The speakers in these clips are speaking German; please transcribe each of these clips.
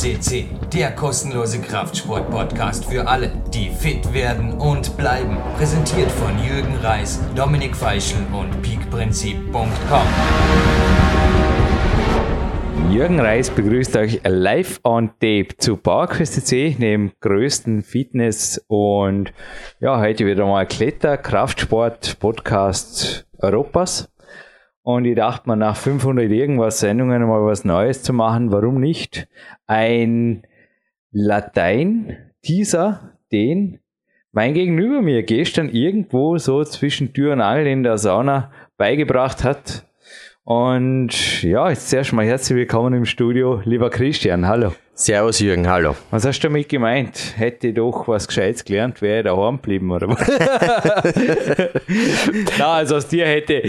CC, der kostenlose Kraftsport-Podcast für alle, die fit werden und bleiben. Präsentiert von Jürgen Reis, Dominik Feischl und peakprinzip.com. Jürgen Reis begrüßt euch live on tape zu PowerQuest CC, dem größten Fitness- und ja, heute wieder mal Kletter-, Kraftsport-Podcast Europas. Und ich dachte mir, nach 500 irgendwas Sendungen mal was Neues zu machen, warum nicht ein Latein-Teaser, den mein Gegenüber mir gestern irgendwo so zwischen Tür und Angel in der Sauna beigebracht hat. Und ja, jetzt zuerst mal herzlich willkommen im Studio, lieber Christian. Hallo. Servus Jürgen, hallo. Was hast du damit gemeint? Hätte ich doch was Gescheites gelernt, wäre ich daheim geblieben, oder was? Na, also aus dir hätte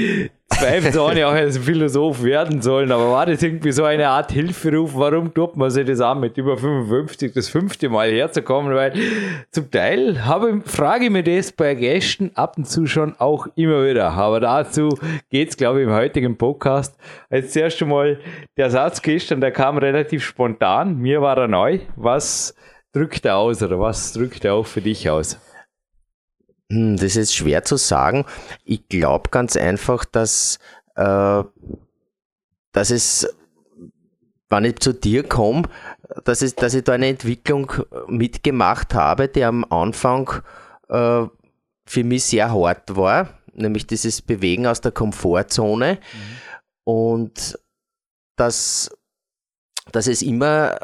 zweifelsohne auch als Philosoph werden sollen, aber war das irgendwie so eine Art Hilferuf? Warum tut man sich das an, mit über 55 das fünfte Mal herzukommen? Weil zum Teil habe, frage ich mir das bei Gästen ab und zu schon auch immer wieder. Aber dazu geht es, glaube ich, im heutigen Podcast. Als erste Mal der Satz gestern, der kam relativ spontan. Mir war er neu. Was drückt er aus oder was drückt er auch für dich aus? Hm, das ist schwer zu sagen. Ich glaube ganz einfach, dass, äh, dass es, wenn ich zu dir komme, dass, es, dass ich da eine Entwicklung mitgemacht habe, die am Anfang äh, für mich sehr hart war, nämlich dieses Bewegen aus der Komfortzone mhm. und dass, dass es immer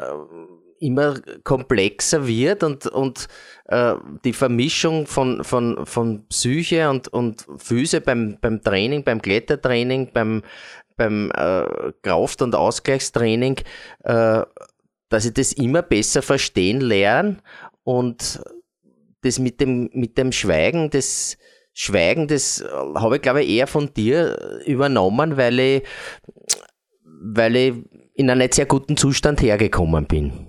immer komplexer wird und, und äh, die Vermischung von, von, von Psyche und, und Füße beim, beim Training, beim Klettertraining, beim, beim äh, Kraft- und Ausgleichstraining, äh, dass ich das immer besser verstehen lerne und das mit dem, mit dem Schweigen, das Schweigen, das habe ich glaube ich eher von dir übernommen, weil ich, weil ich in einem nicht sehr guten Zustand hergekommen bin.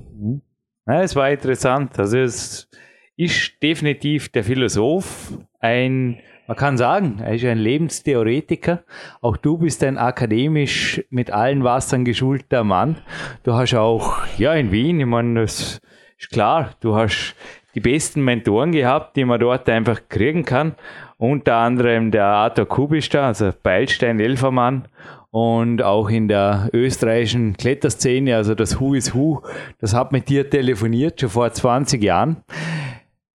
Ja, es war interessant. Also es ist definitiv der Philosoph, ein, man kann sagen, er ist ein Lebenstheoretiker. Auch du bist ein akademisch mit allen Wassern geschulter Mann. Du hast auch, ja, in Wien, ich meine, das ist klar, du hast die besten Mentoren gehabt, die man dort einfach kriegen kann. Unter anderem der Arthur Kubisch da, also Beilstein Elfermann und auch in der österreichischen Kletterszene, also das Who is Who, das hat mit dir telefoniert, schon vor 20 Jahren.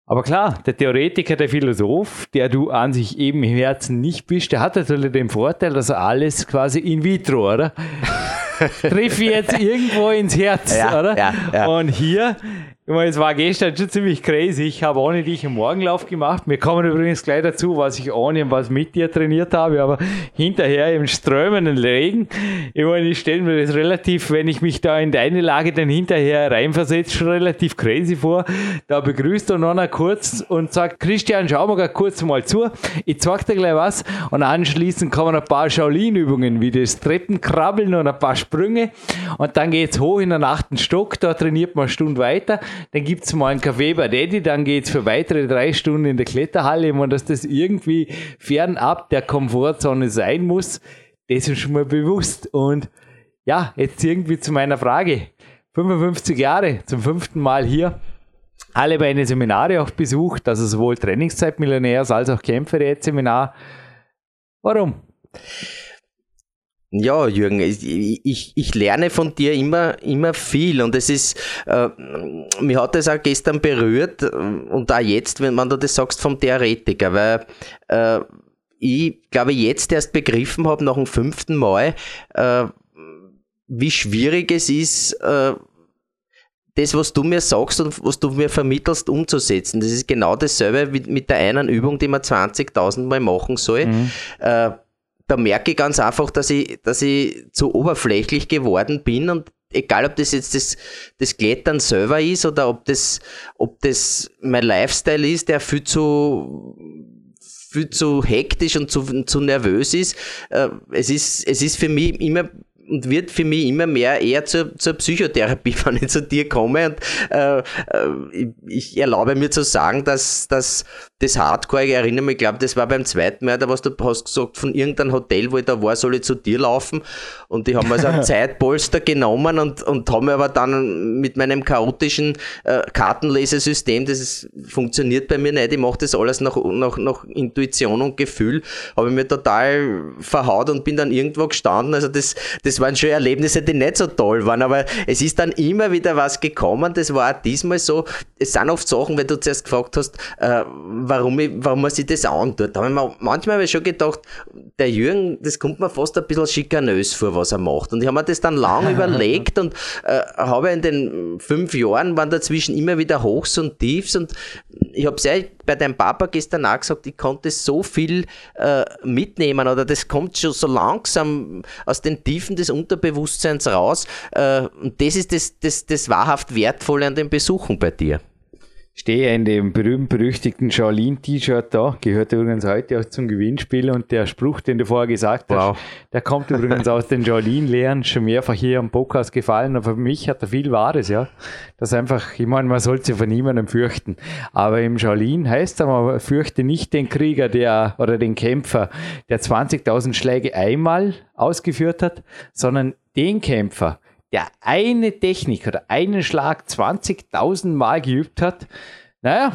Aber klar, der Theoretiker, der Philosoph, der du an sich eben im Herzen nicht bist, der hat natürlich den Vorteil, dass er alles quasi in vitro, oder? Triff jetzt irgendwo ins Herz, ja, oder? Ja, ja. Und hier ich meine, es war gestern schon ziemlich crazy. Ich habe ohne dich einen Morgenlauf gemacht. Wir kommen übrigens gleich dazu, was ich ohne und was mit dir trainiert habe, aber hinterher im strömenden Regen. Ich meine, ich stelle mir das relativ, wenn ich mich da in deine Lage dann hinterher reinversetze, schon relativ crazy vor. Da begrüßt du noch kurz und sagt, Christian, schau mal kurz mal zu. Ich zeig dir gleich was. Und anschließend kommen ein paar Shaolin-Übungen, wie das Treppenkrabbeln und ein paar Sprünge. Und dann geht's hoch in den achten Stock. Da trainiert man eine Stunde weiter dann gibt es mal einen Kaffee bei Daddy, dann geht es für weitere drei Stunden in der Kletterhalle. Und dass das irgendwie fernab der Komfortzone sein muss, das ist schon mal bewusst. Und ja, jetzt irgendwie zu meiner Frage. 55 Jahre, zum fünften Mal hier. Alle meine Seminare auch besucht, also sowohl Trainingszeitmillionärs als auch Kämpferät-Seminar. Warum? Ja, Jürgen, ich, ich lerne von dir immer, immer viel und es ist, äh, mir hat es auch gestern berührt und auch jetzt, wenn man du das sagst vom Theoretiker, weil äh, ich glaube jetzt erst begriffen habe nach dem fünften Mal, äh, wie schwierig es ist, äh, das, was du mir sagst und was du mir vermittelst, umzusetzen. Das ist genau dasselbe wie mit der einen Übung, die man 20.000 Mal machen soll. Mhm. Da merke ich ganz einfach, dass ich, dass ich zu oberflächlich geworden bin und egal ob das jetzt das, das Klettern selber ist oder ob das, ob das mein Lifestyle ist, der viel zu, viel zu hektisch und zu, zu nervös ist. Äh, es ist, es ist für mich immer und wird für mich immer mehr eher zur, zur Psychotherapie, wenn ich zu dir komme. Und äh, äh ich erlaube mir zu sagen, dass, dass das Hardcore, ich erinnere mich, ich glaube, das war beim zweiten Mal, da was du hast gesagt, von irgendeinem Hotel, wo ich da war, soll ich zu dir laufen. Und die haben also ein Zeitpolster genommen und, und haben aber dann mit meinem chaotischen äh, Kartenlesesystem, das ist, funktioniert bei mir nicht, ich mache das alles nach, nach, nach Intuition und Gefühl, habe ich mir total verhaut und bin dann irgendwo gestanden. Also das, das waren schon Erlebnisse, die nicht so toll waren, aber es ist dann immer wieder was gekommen. Das war auch diesmal so. Es sind oft Sachen, wenn du zuerst gefragt hast, äh, warum, ich, warum man sich das antut. Da habe ich mir, manchmal habe ich schon gedacht, der Jürgen, das kommt mir fast ein bisschen schikanös vor, was er macht. Und ich habe mir das dann lang überlegt und äh, habe in den fünf Jahren waren dazwischen immer wieder Hochs und Tiefs und ich habe sehr bei deinem Papa gestern auch gesagt, ich konnte so viel äh, mitnehmen oder das kommt schon so langsam aus den Tiefen des Unterbewusstseins raus. Äh, und das ist das, das, das wahrhaft Wertvolle an den Besuchen bei dir stehe in dem berühmt-berüchtigten Shaolin-T-Shirt da, gehört übrigens heute auch zum Gewinnspiel und der Spruch, den du vorher gesagt wow. hast, der kommt übrigens aus den Shaolin-Lehren, schon mehrfach hier am Podcast gefallen, aber für mich hat er viel Wahres, ja. Das einfach, ich meine, man sollte sich von niemandem fürchten, aber im Shaolin heißt es, man fürchte nicht den Krieger, der, oder den Kämpfer, der 20.000 Schläge einmal ausgeführt hat, sondern den Kämpfer, der eine Technik oder einen Schlag 20.000 Mal geübt hat, naja,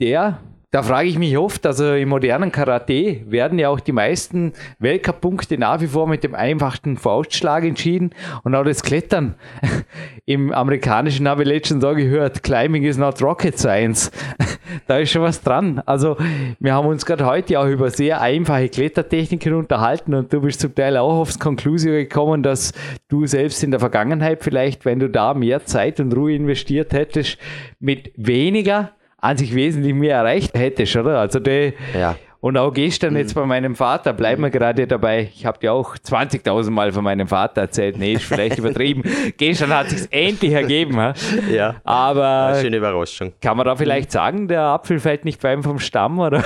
der, da frage ich mich oft, also im modernen Karate werden ja auch die meisten Weltcup-Punkte nach wie vor mit dem einfachen Faustschlag entschieden und auch das Klettern. Im amerikanischen habe ich letztens auch gehört, Climbing is not rocket science. da ist schon was dran. Also wir haben uns gerade heute auch über sehr einfache Klettertechniken unterhalten und du bist zum Teil auch aufs Konklusion gekommen, dass du selbst in der Vergangenheit vielleicht, wenn du da mehr Zeit und Ruhe investiert hättest, mit weniger an sich wesentlich mehr erreicht hättest, oder? Also die, ja. Und auch gestern jetzt mhm. bei meinem Vater, bleiben wir gerade dabei. Ich habe dir auch 20.000 Mal von meinem Vater erzählt. Nee, ist vielleicht übertrieben. gestern hat es sich endlich ergeben. Ja. Aber. Eine schöne Überraschung. Kann man da vielleicht sagen, der Apfel fällt nicht beim vom Stamm, oder?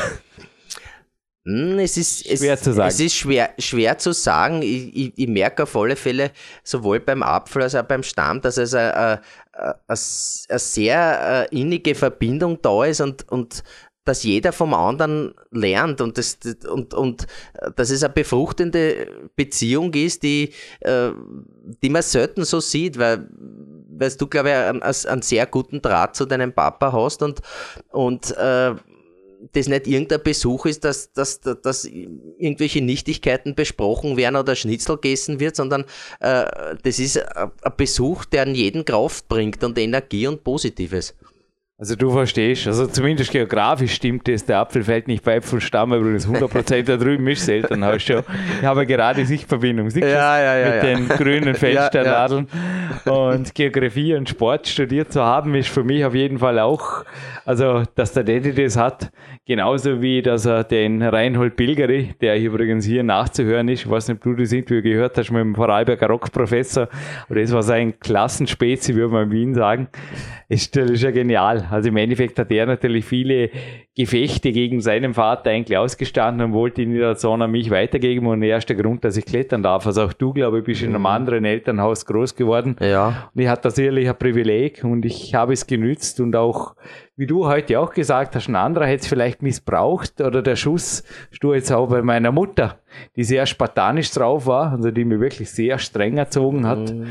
Hm, es ist schwer es, zu sagen. Es ist schwer, schwer zu sagen. Ich, ich, ich, merke auf alle Fälle, sowohl beim Apfel als auch beim Stamm, dass es eine, eine, eine sehr äh, innige Verbindung da ist und, und dass jeder vom anderen lernt und, das, und, und äh, dass es eine befruchtende Beziehung ist, die, äh, die man selten so sieht, weil, weil du, glaube ich, einen, einen sehr guten Draht zu deinem Papa hast und, und äh, das nicht irgendein Besuch ist, dass, dass, dass irgendwelche Nichtigkeiten besprochen werden oder Schnitzel gegessen wird, sondern äh, das ist ein Besuch, der an jeden Kraft bringt und Energie und Positives. Also du verstehst, also zumindest geografisch stimmt das, der Apfel fällt nicht bei Äpfelstamm, übrigens 100% da drüben Mischseltern hast schon. Ich habe gerade Sichtverbindung, siehst ja, ja, ja, mit ja. den grünen Feldsternnadeln. Und Geografie und Sport studiert zu haben, ist für mich auf jeden Fall auch, also dass der Daddy das hat, genauso wie dass er den Reinhold Bilgeri, der übrigens hier nachzuhören ist, ich weiß nicht, ob du das Interview gehört hast mit dem Vorarlberger Rockprofessor, aber das war sein Klassenspezi, würde man in Wien sagen, ist, das ist ja genial. Also im Endeffekt hat er natürlich viele Gefechte gegen seinen Vater eigentlich ausgestanden und wollte ihn der Sohn an mich weitergeben und der erste Grund, dass ich klettern darf. Also auch du, glaube ich, bist in einem mhm. anderen Elternhaus groß geworden. Ja. Und ich hatte sicherlich ein Privileg und ich habe es genützt und auch, wie du heute auch gesagt hast, ein anderer hätte es vielleicht missbraucht oder der Schuss du jetzt auch bei meiner Mutter, die sehr spartanisch drauf war, also die mir wirklich sehr streng erzogen hat. Mhm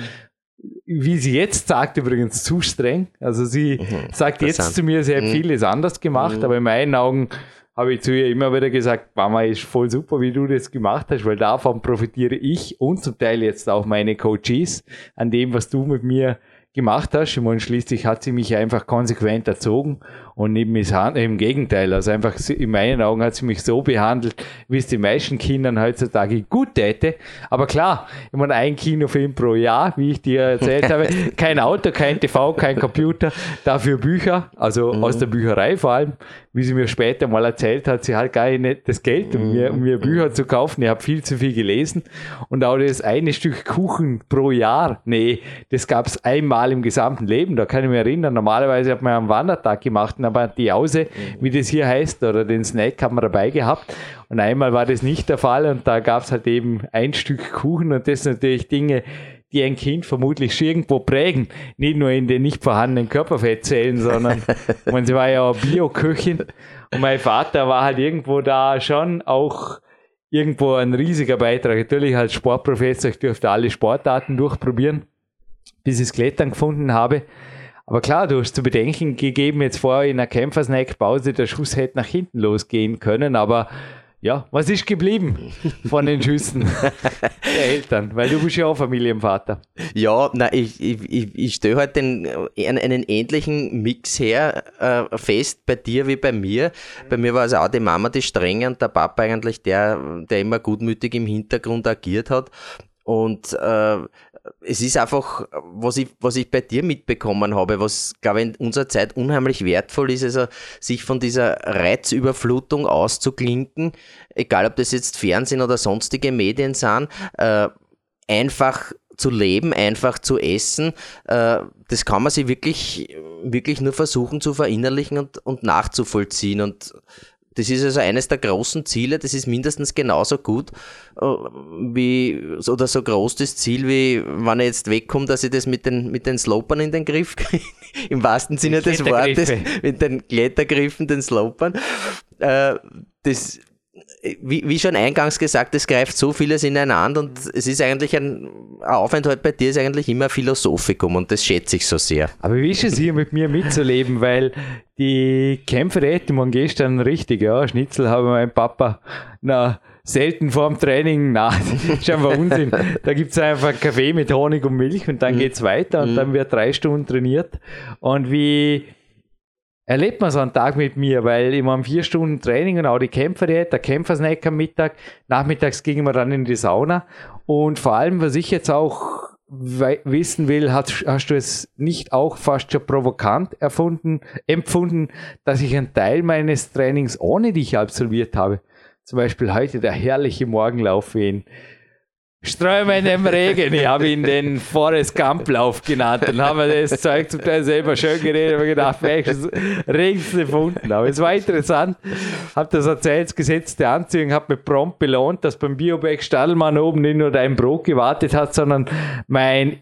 wie sie jetzt sagt, übrigens zu streng. Also sie mhm, sagt jetzt zu mir, sie hat mhm. vieles anders gemacht, mhm. aber in meinen Augen habe ich zu ihr immer wieder gesagt, Mama, ist voll super, wie du das gemacht hast, weil davon profitiere ich und zum Teil jetzt auch meine Coaches an dem, was du mit mir gemacht hast. Und schließlich hat sie mich einfach konsequent erzogen und nicht misshandelt. Im Gegenteil, also einfach in meinen Augen hat sie mich so behandelt, wie es die meisten Kindern heutzutage gut täte. Aber klar, ich meine, ein Kinofilm pro Jahr, wie ich dir erzählt habe, kein Auto, kein TV, kein Computer, dafür Bücher, also mhm. aus der Bücherei vor allem, wie sie mir später mal erzählt hat, sie hat gar nicht das Geld, um mir, um mir Bücher zu kaufen. Ich habe viel zu viel gelesen. Und auch das eine Stück Kuchen pro Jahr, nee, das gab es einmal im gesamten Leben. Da kann ich mich erinnern. Normalerweise hat man einen Wandertag gemacht, aber die Ause, wie das hier heißt, oder den Snack haben wir dabei gehabt. Und einmal war das nicht der Fall und da gab es halt eben ein Stück Kuchen und das sind natürlich Dinge, die ein Kind vermutlich irgendwo prägen. Nicht nur in den nicht vorhandenen Körperfettzellen, sondern man, sie war ja auch Bioköchin und mein Vater war halt irgendwo da schon auch irgendwo ein riesiger Beitrag. Natürlich als Sportprofessor, ich durfte alle Sportarten durchprobieren, bis ich das Klettern gefunden habe. Aber klar, du hast zu bedenken gegeben, jetzt vorher in der Kämpfersnack-Pause, der Schuss hätte nach hinten losgehen können, aber ja, was ist geblieben von den Schüssen der Eltern? Weil du bist ja auch Familienvater. Ja, na, ich, ich, ich stelle halt den, einen, einen ähnlichen Mix her, äh, fest bei dir wie bei mir. Bei mir war also auch die Mama die strenge und der Papa eigentlich der, der immer gutmütig im Hintergrund agiert hat. Und äh, es ist einfach, was ich, was ich bei dir mitbekommen habe, was, glaube ich, in unserer Zeit unheimlich wertvoll ist, also sich von dieser Reizüberflutung auszuklinken, egal ob das jetzt Fernsehen oder sonstige Medien sind, äh, einfach zu leben, einfach zu essen, äh, das kann man sich wirklich, wirklich nur versuchen zu verinnerlichen und, und nachzuvollziehen. Und das ist also eines der großen Ziele, das ist mindestens genauso gut äh, wie oder so groß das Ziel, wie wenn ich jetzt wegkomme, dass ich das mit den, mit den Slopern in den Griff kriege. Im wahrsten Sinne des Wortes, mit den Klettergriffen, den Slopern. Äh, das wie, wie, schon eingangs gesagt, es greift so vieles ineinander und es ist eigentlich ein, ein Aufenthalt bei dir ist eigentlich immer Philosophikum und das schätze ich so sehr. Aber wie ist es hier mit mir mitzuleben, weil die Kämpfe hätten man gestern richtig, ja, Schnitzel habe mein Papa, na, selten vorm Training, na, das ist einfach Unsinn. Da gibt es einfach Kaffee mit Honig und Milch und dann mhm. geht es weiter und mhm. dann wird drei Stunden trainiert und wie erlebt man so einen Tag mit mir, weil ich meine, vier Stunden Training und auch die Kämpferdiät, der Kämpfersnack am Mittag, nachmittags gingen wir dann in die Sauna und vor allem, was ich jetzt auch wissen will, hast, hast du es nicht auch fast schon provokant erfunden, empfunden, dass ich einen Teil meines Trainings ohne dich absolviert habe? Zum Beispiel heute der herrliche Morgenlauf in Ströme in dem Regen. Ich habe ihn den Forest Gump Lauf genannt. Dann haben wir das Zeug zum Teil selber schön geredet und gedacht, welches Regens gefunden. Aber es war interessant. Habe das erzählt, gesetzte Anziehung, habe mir prompt belohnt, dass beim Bioback Stadelmann oben nicht nur dein Brot gewartet hat, sondern mein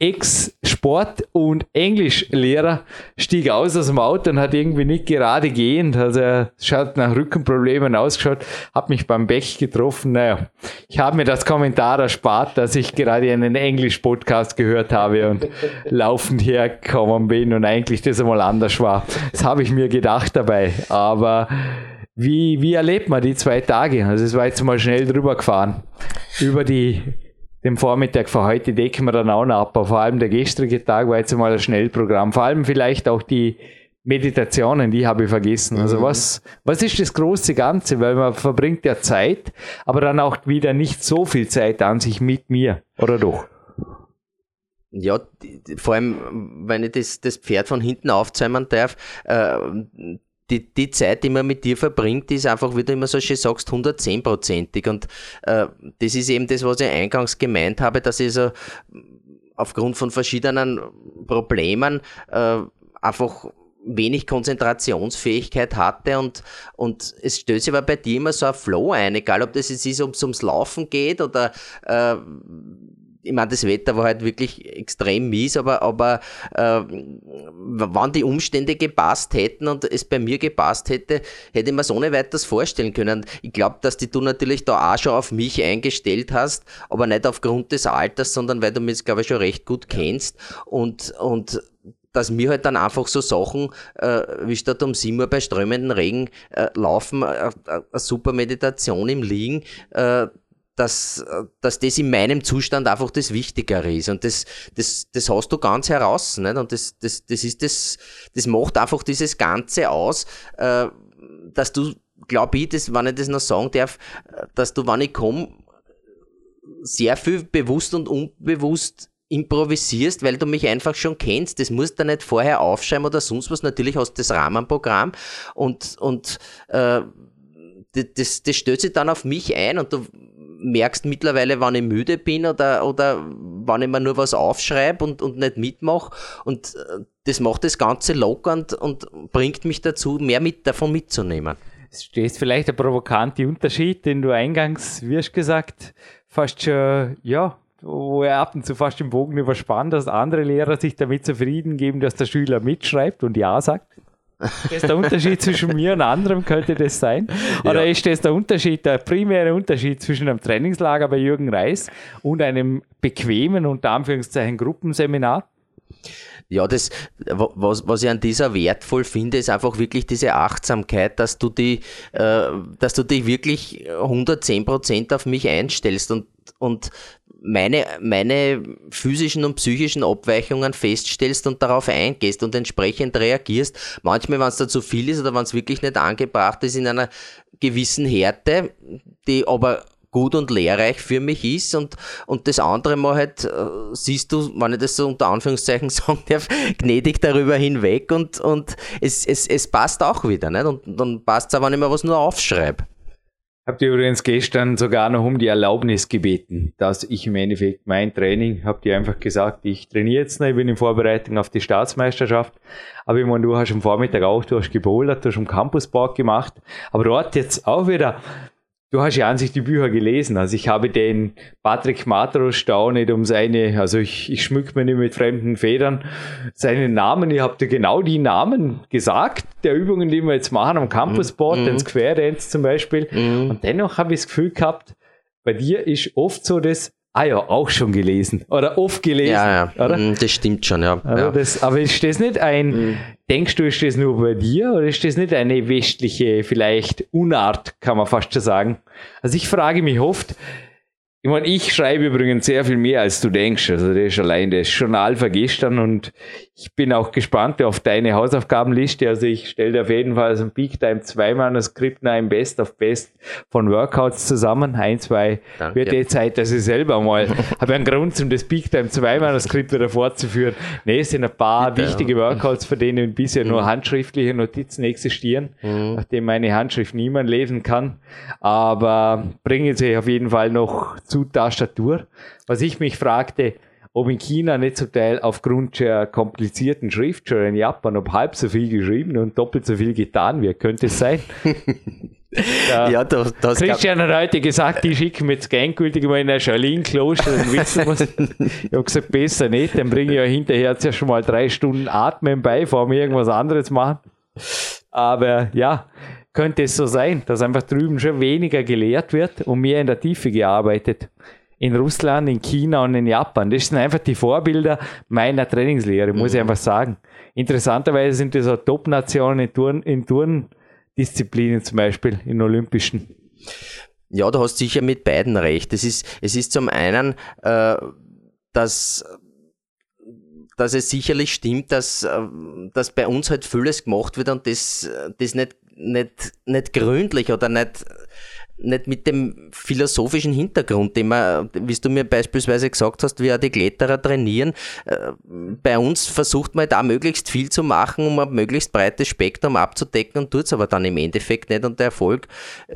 Ex-Sport- und Englischlehrer stieg aus aus dem Auto und hat irgendwie nicht gerade gehend. Also er schaut nach Rückenproblemen ausgeschaut, hat mich beim Beck getroffen. Naja, ich habe mir das Kommentar erspart dass ich gerade einen Englisch-Podcast gehört habe und laufend hergekommen bin und eigentlich das einmal anders war. Das habe ich mir gedacht dabei. Aber wie, wie erlebt man die zwei Tage? Also es war jetzt mal schnell drüber gefahren. Über die, den Vormittag von heute decken wir dann auch noch ab. Aber vor allem der gestrige Tag war jetzt mal ein Schnellprogramm. Vor allem vielleicht auch die, Meditationen, die habe ich vergessen. Also mhm. was, was ist das große Ganze? Weil man verbringt ja Zeit, aber dann auch wieder nicht so viel Zeit an sich mit mir, oder doch? Ja, vor allem, wenn ich das, das Pferd von hinten aufzäumen darf, äh, die, die Zeit, die man mit dir verbringt, ist einfach, wie du immer so schön sagst, 110-prozentig. Und äh, das ist eben das, was ich eingangs gemeint habe, dass ich so aufgrund von verschiedenen Problemen äh, einfach wenig Konzentrationsfähigkeit hatte und, und es stößt sich aber bei dir immer so ein Flow ein, egal ob das jetzt ist, ob es ums Laufen geht oder äh, ich meine, das Wetter war halt wirklich extrem mies, aber, aber äh, wann die Umstände gepasst hätten und es bei mir gepasst hätte, hätte ich mir so nicht weiteres vorstellen können. Ich glaube, dass die du natürlich da auch schon auf mich eingestellt hast, aber nicht aufgrund des Alters, sondern weil du mich, glaube ich, schon recht gut kennst und, und dass mir halt dann einfach so Sachen, äh, wie statt um 7 Uhr bei strömenden Regen äh, laufen, äh, äh, eine super Meditation im Liegen, äh, dass, dass das in meinem Zustand einfach das Wichtigere ist. Und das, das, das hast du ganz heraus. Nicht? Und das, das, das ist das, das macht einfach dieses Ganze aus, äh, dass du, glaube ich, das, wenn ich das noch sagen darf, dass du, wenn ich komme, sehr viel bewusst und unbewusst improvisierst, weil du mich einfach schon kennst. Das musst du nicht vorher aufschreiben oder sonst was. Natürlich hast du das Rahmenprogramm und, und äh, das, das stellt sich dann auf mich ein und du merkst mittlerweile, wann ich müde bin oder, oder wann ich mir nur was aufschreibe und, und nicht mitmache. Und äh, das macht das Ganze lockernd und bringt mich dazu, mehr mit, davon mitzunehmen. Es ist vielleicht der provokante Unterschied, den du eingangs, wie hast gesagt, fast schon, ja, wo er ab und zu fast im Bogen überspannt, dass andere Lehrer sich damit zufrieden geben, dass der Schüler mitschreibt und Ja sagt. Ist der Unterschied zwischen mir und anderem, könnte das sein? Oder ja. ist das der Unterschied, der primäre Unterschied zwischen einem Trainingslager bei Jürgen Reis und einem bequemen, unter Anführungszeichen, Gruppenseminar? Ja, das, was, was ich an dieser wertvoll finde, ist einfach wirklich diese Achtsamkeit, dass du die, äh, dass du dich wirklich 110 Prozent auf mich einstellst und, und meine, meine physischen und psychischen Abweichungen feststellst und darauf eingehst und entsprechend reagierst. Manchmal, wenn es da zu viel ist oder wenn es wirklich nicht angebracht ist, in einer gewissen Härte, die aber gut und lehrreich für mich ist und, und das andere mal halt, äh, siehst du, wenn ich das so unter Anführungszeichen sagen darf, gnädig darüber hinweg und, und es, es, es passt auch wieder, nicht? Und dann passt es auch, wenn ich mir was nur aufschreibe. Habt ihr übrigens gestern sogar noch um die Erlaubnis gebeten, dass ich im Endeffekt mein Training, habt ihr einfach gesagt, ich trainiere jetzt noch, ich bin in Vorbereitung auf die Staatsmeisterschaft. Aber ich meine, du hast am Vormittag auch, du hast gebouldert, du hast im Campuspark gemacht. Aber dort jetzt auch wieder, Du hast ja an sich die Bücher gelesen. Also ich habe den Patrick Matros da nicht um seine, also ich, ich schmück mir nicht mit fremden Federn, seinen Namen. Ich habe dir genau die Namen gesagt, der Übungen, die wir jetzt machen am Campusboard, mhm. den Square Dance zum Beispiel. Mhm. Und dennoch habe ich das Gefühl gehabt, bei dir ist oft so das, Ah ja, auch schon gelesen oder oft gelesen. Ja, ja. Oder? Mhm, das stimmt schon, ja. Aber, ja. Das, aber ist das nicht ein, mhm. denkst du, ist das nur bei dir oder ist das nicht eine westliche, vielleicht Unart, kann man fast schon sagen? Also ich frage mich oft, ich meine, ich schreibe übrigens sehr viel mehr, als du denkst. Also das ist allein das Journal vergestern und ich bin auch gespannt auf deine Hausaufgabenliste. Also ich stelle dir auf jeden Fall so ein Peak Time 2 Manuskripten ein Best of Best von Workouts zusammen. Ein, zwei Danke. wird die Zeit, dass ich selber mal habe einen Grund, um das Peak Time 2 Manuskript wieder fortzuführen. Nee, es sind ein paar Bitte. wichtige Workouts, für denen bisher mhm. nur handschriftliche Notizen existieren, mhm. nachdem meine Handschrift niemand lesen kann. Aber bringen sie auf jeden Fall noch zu zu Tastatur. Was ich mich fragte, ob in China nicht zum Teil aufgrund der komplizierten Schrift schon in Japan ob halb so viel geschrieben und doppelt so viel getan wird. Könnte es sein? Ja, ja das, das Christian hat heute gesagt, die schicken mir jetzt endgültig mal in ein Schalin-Kloster, dann wissen was. ich habe gesagt, besser nicht, dann bringe ich ja hinterher ja schon mal drei Stunden Atmen bei, bevor wir irgendwas anderes machen. Aber ja, könnte es so sein, dass einfach drüben schon weniger gelehrt wird und mehr in der Tiefe gearbeitet. In Russland, in China und in Japan. Das sind einfach die Vorbilder meiner Trainingslehre, muss mhm. ich einfach sagen. Interessanterweise sind das auch Top-Nationen in, Turn, in Turndisziplinen zum Beispiel, in Olympischen. Ja, du hast sicher mit beiden recht. Es ist, es ist zum einen, äh, dass dass es sicherlich stimmt, dass, äh, dass bei uns halt vieles gemacht wird und das, das nicht nicht, nicht gründlich oder nicht, nicht mit dem philosophischen Hintergrund, den man, wie du mir beispielsweise gesagt hast, wie die Kletterer trainieren. Äh, bei uns versucht man da möglichst viel zu machen, um ein möglichst breites Spektrum abzudecken und tut es aber dann im Endeffekt nicht. Und der Erfolg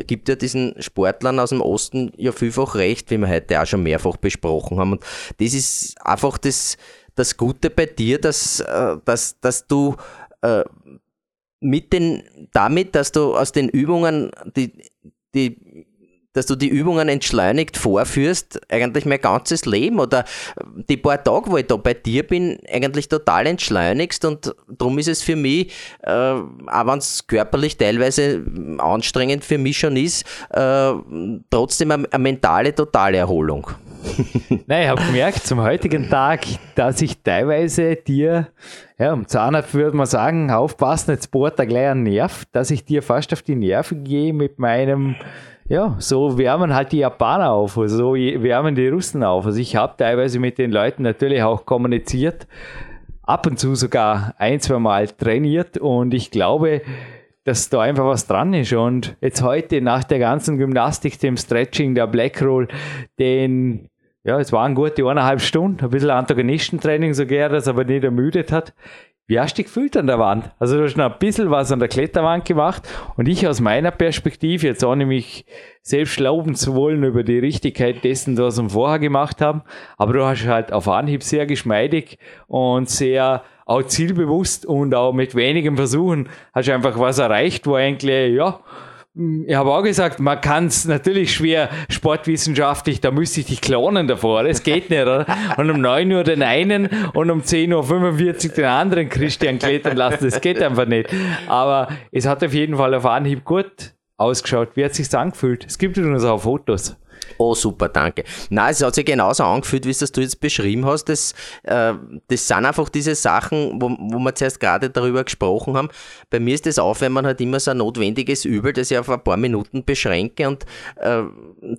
gibt ja diesen Sportlern aus dem Osten ja vielfach recht, wie wir heute auch schon mehrfach besprochen haben. Und das ist einfach das, das Gute bei dir, dass, äh, dass, dass du äh, mit den, damit, dass du aus den Übungen die, die dass du die Übungen entschleunigt vorführst, eigentlich mein ganzes Leben oder die paar Tage, wo ich da bei dir bin, eigentlich total entschleunigst und darum ist es für mich, äh, auch wenn es körperlich teilweise anstrengend für mich schon ist, äh, trotzdem eine, mentale totale Erholung. Nein, ich habe gemerkt zum heutigen Tag, dass ich teilweise dir, ja, um Zahnarzt würde man sagen, aufpassen, jetzt bohrt er gleich einen Nerv, dass ich dir fast auf die Nerven gehe mit meinem, ja, so wärmen halt die Japaner auf, also so wärmen die Russen auf. Also ich habe teilweise mit den Leuten natürlich auch kommuniziert, ab und zu sogar ein, zwei Mal trainiert und ich glaube, dass da einfach was dran ist. Und jetzt heute nach der ganzen Gymnastik, dem Stretching, der Black Roll, den ja, es waren gute eineinhalb Stunden, ein bisschen Antagonistentraining, so gern das aber nicht ermüdet hat. Wie hast du dich gefühlt an der Wand? Also du hast noch ein bisschen was an der Kletterwand gemacht und ich aus meiner Perspektive, jetzt ohne mich selbst loben zu wollen über die Richtigkeit dessen, was wir vorher gemacht haben, aber du hast halt auf Anhieb sehr geschmeidig und sehr auch zielbewusst und auch mit wenigen Versuchen hast du einfach was erreicht, wo eigentlich, ja, ich habe auch gesagt, man kann es natürlich schwer sportwissenschaftlich, da müsste ich dich klonen davor. Das geht nicht, oder? Und um 9 Uhr den einen und um 10.45 Uhr den anderen Christian klettern lassen. Das geht einfach nicht. Aber es hat auf jeden Fall auf Anhieb gut ausgeschaut. Wie hat es sich angefühlt? Es gibt übrigens auch Fotos. Oh, super, danke. Na, es hat sich genauso angefühlt, wie es das du jetzt beschrieben hast. Das, äh, das sind einfach diese Sachen, wo, wo wir zuerst gerade darüber gesprochen haben. Bei mir ist das auch, wenn man halt immer so ein notwendiges Übel, das ich auf ein paar Minuten beschränke und äh,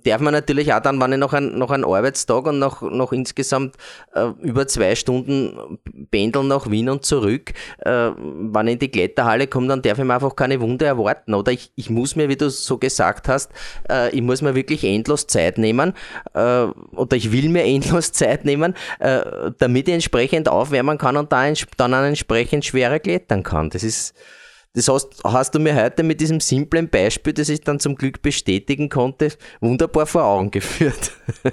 darf man natürlich auch dann, wenn ich noch, ein, noch einen Arbeitstag und noch, noch insgesamt äh, über zwei Stunden pendeln nach Wien und zurück, äh, wenn ich in die Kletterhalle komme, dann darf ich mir einfach keine Wunder erwarten. Oder ich, ich muss mir, wie du so gesagt hast, äh, ich muss mir wirklich endlos Zeit Zeit nehmen äh, oder ich will mir endlos Zeit nehmen, äh, damit ich entsprechend aufwärmen kann und da dann entsprechend schwerer klettern kann. Das ist, das hast, hast du mir heute mit diesem simplen Beispiel, das ich dann zum Glück bestätigen konnte, wunderbar vor Augen geführt.